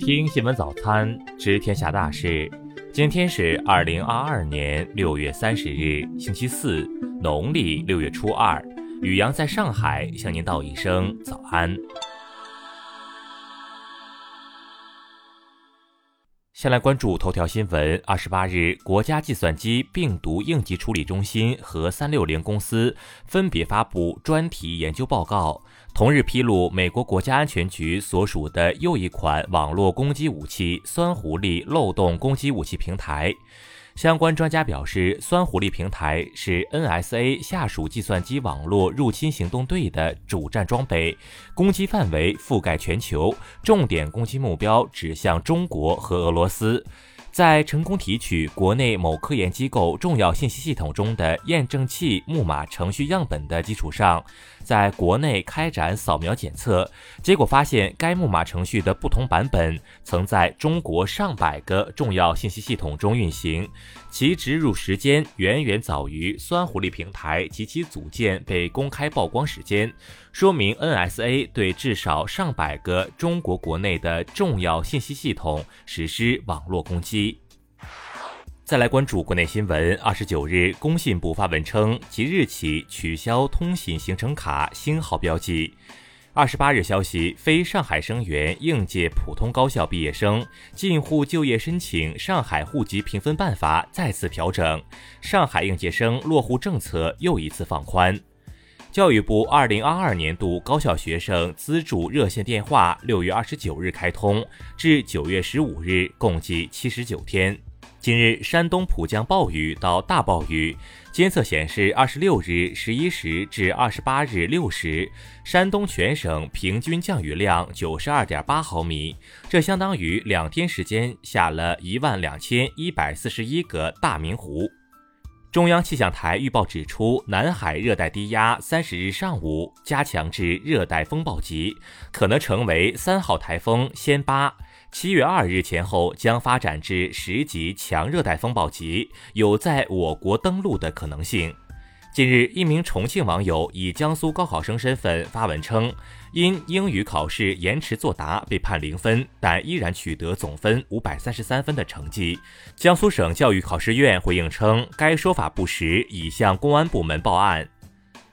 听新闻早餐，知天下大事。今天是二零二二年六月三十日，星期四，农历六月初二。宇阳在上海向您道一声早安。先来关注头条新闻。二十八日，国家计算机病毒应急处理中心和三六零公司分别发布专题研究报告。同日披露，美国国家安全局所属的又一款网络攻击武器——酸狐狸漏洞攻击武器平台。相关专家表示，酸狐狸平台是 NSA 下属计算机网络入侵行动队的主战装备，攻击范围覆盖全球，重点攻击目标指向中国和俄罗斯。在成功提取国内某科研机构重要信息系统中的验证器木马程序样本的基础上，在国内开展扫描检测，结果发现该木马程序的不同版本曾在中国上百个重要信息系统中运行，其植入时间远远早于酸狐狸平台及其组件被公开曝光时间，说明 NSA 对至少上百个中国国内的重要信息系统实施网络攻击。再来关注国内新闻。二十九日，工信部发文称，即日起取消通信行程卡星号标记。二十八日消息，非上海生源应届普通高校毕业生进沪就业申请上海户籍评分办法再次调整，上海应届生落户政策又一次放宽。教育部二零二二年度高校学生资助热线电话六月二十九日开通，至九月十五日共计七十九天。近日，山东普降暴雨到大暴雨，监测显示，二十六日十一时至二十八日六时，山东全省平均降雨量九十二点八毫米，这相当于两天时间下了一万两千一百四十一个大明湖。中央气象台预报指出，南海热带低压三十日上午加强至热带风暴级，可能成为三号台风“暹巴”。七月二日前后将发展至十级强热带风暴级，有在我国登陆的可能性。近日，一名重庆网友以江苏高考生身份发文称，因英语考试延迟作答被判零分，但依然取得总分五百三十三分的成绩。江苏省教育考试院回应称，该说法不实，已向公安部门报案。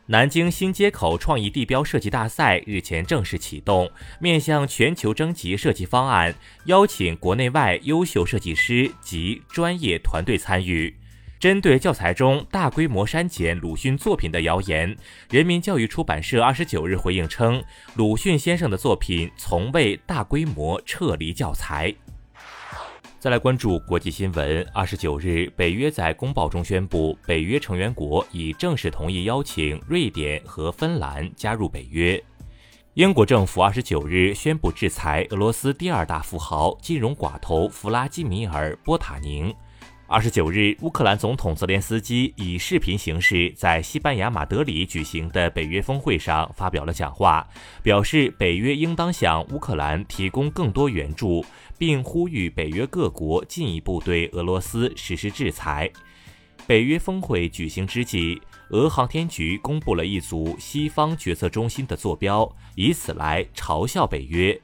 南京新街口创意地标设计大赛日前正式启动，面向全球征集设计方案，邀请国内外优秀设计师及专业团队参与。针对教材中大规模删减鲁迅作品的谣言，人民教育出版社二十九日回应称，鲁迅先生的作品从未大规模撤离教材。再来关注国际新闻。二十九日，北约在公报中宣布，北约成员国已正式同意邀请瑞典和芬兰加入北约。英国政府二十九日宣布制裁俄罗斯第二大富豪、金融寡头弗拉基米尔·波塔宁。二十九日，乌克兰总统泽连斯基以视频形式在西班牙马德里举行的北约峰会上发表了讲话，表示北约应当向乌克兰提供更多援助，并呼吁北约各国进一步对俄罗斯实施制裁。北约峰会举行之际，俄航天局公布了一组西方决策中心的坐标，以此来嘲笑北约。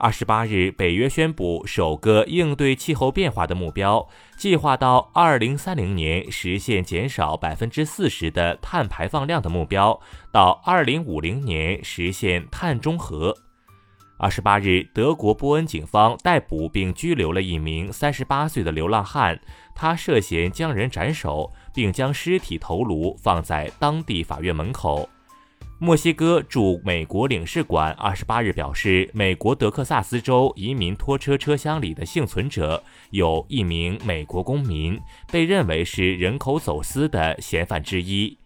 二十八日，北约宣布首个应对气候变化的目标，计划到二零三零年实现减少百分之四十的碳排放量的目标，到二零五零年实现碳中和。二十八日，德国波恩警方逮捕并拘留了一名三十八岁的流浪汉，他涉嫌将人斩首，并将尸体头颅放在当地法院门口。墨西哥驻美国领事馆二十八日表示，美国德克萨斯州移民拖车车厢里的幸存者有一名美国公民，被认为是人口走私的嫌犯之一。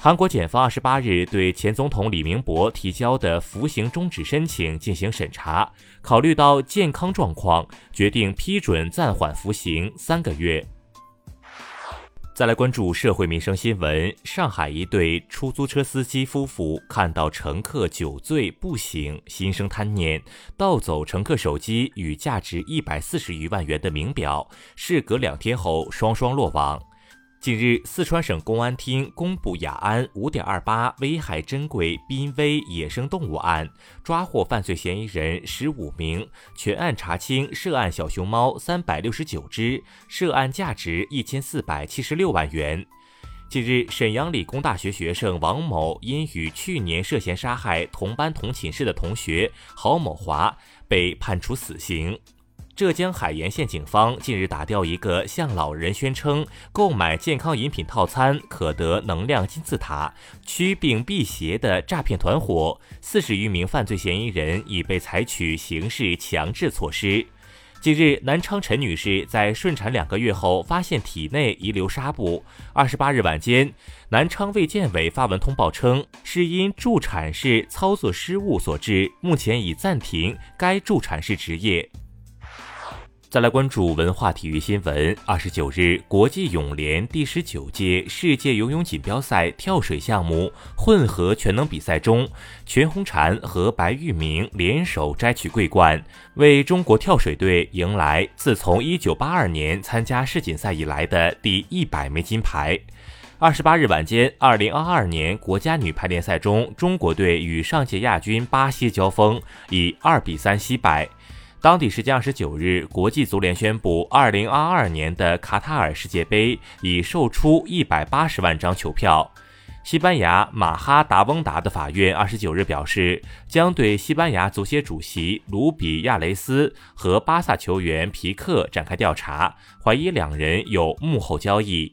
韩国检方二十八日对前总统李明博提交的服刑终止申请进行审查，考虑到健康状况，决定批准暂缓服刑三个月。再来关注社会民生新闻。上海一对出租车司机夫妇看到乘客酒醉不醒，心生贪念，盗走乘客手机与价值一百四十余万元的名表。事隔两天后，双双落网。近日，四川省公安厅公布雅安五点二八危害珍贵濒危野生动物案，抓获犯罪嫌疑人十五名，全案查清涉案小熊猫三百六十九只，涉案价值一千四百七十六万元。近日，沈阳理工大学学生王某因与去年涉嫌杀害同班同寝室的同学郝某华，被判处死刑。浙江海盐县警方近日打掉一个向老人宣称购买健康饮品套餐可得能量金字塔驱病辟邪的诈骗团伙，四十余名犯罪嫌疑人已被采取刑事强制措施。近日，南昌陈女士在顺产两个月后发现体内遗留纱布。二十八日晚间，南昌卫健委发文通报称，是因助产士操作失误所致，目前已暂停该助产士执业。再来关注文化体育新闻。二十九日，国际泳联第十九届世界游泳锦标赛跳水项目混合全能比赛中，全红婵和白玉明联手摘取桂冠，为中国跳水队迎来自从一九八二年参加世锦赛以来的第一百枚金牌。二十八日晚间，二零二二年国家女排联赛中，中国队与上届亚军巴西交锋，以二比三惜败。当地时间二十九日，国际足联宣布，二零二二年的卡塔尔世界杯已售出一百八十万张球票。西班牙马哈达翁达的法院二十九日表示，将对西班牙足协主席卢比亚雷斯和巴萨球员皮克展开调查，怀疑两人有幕后交易。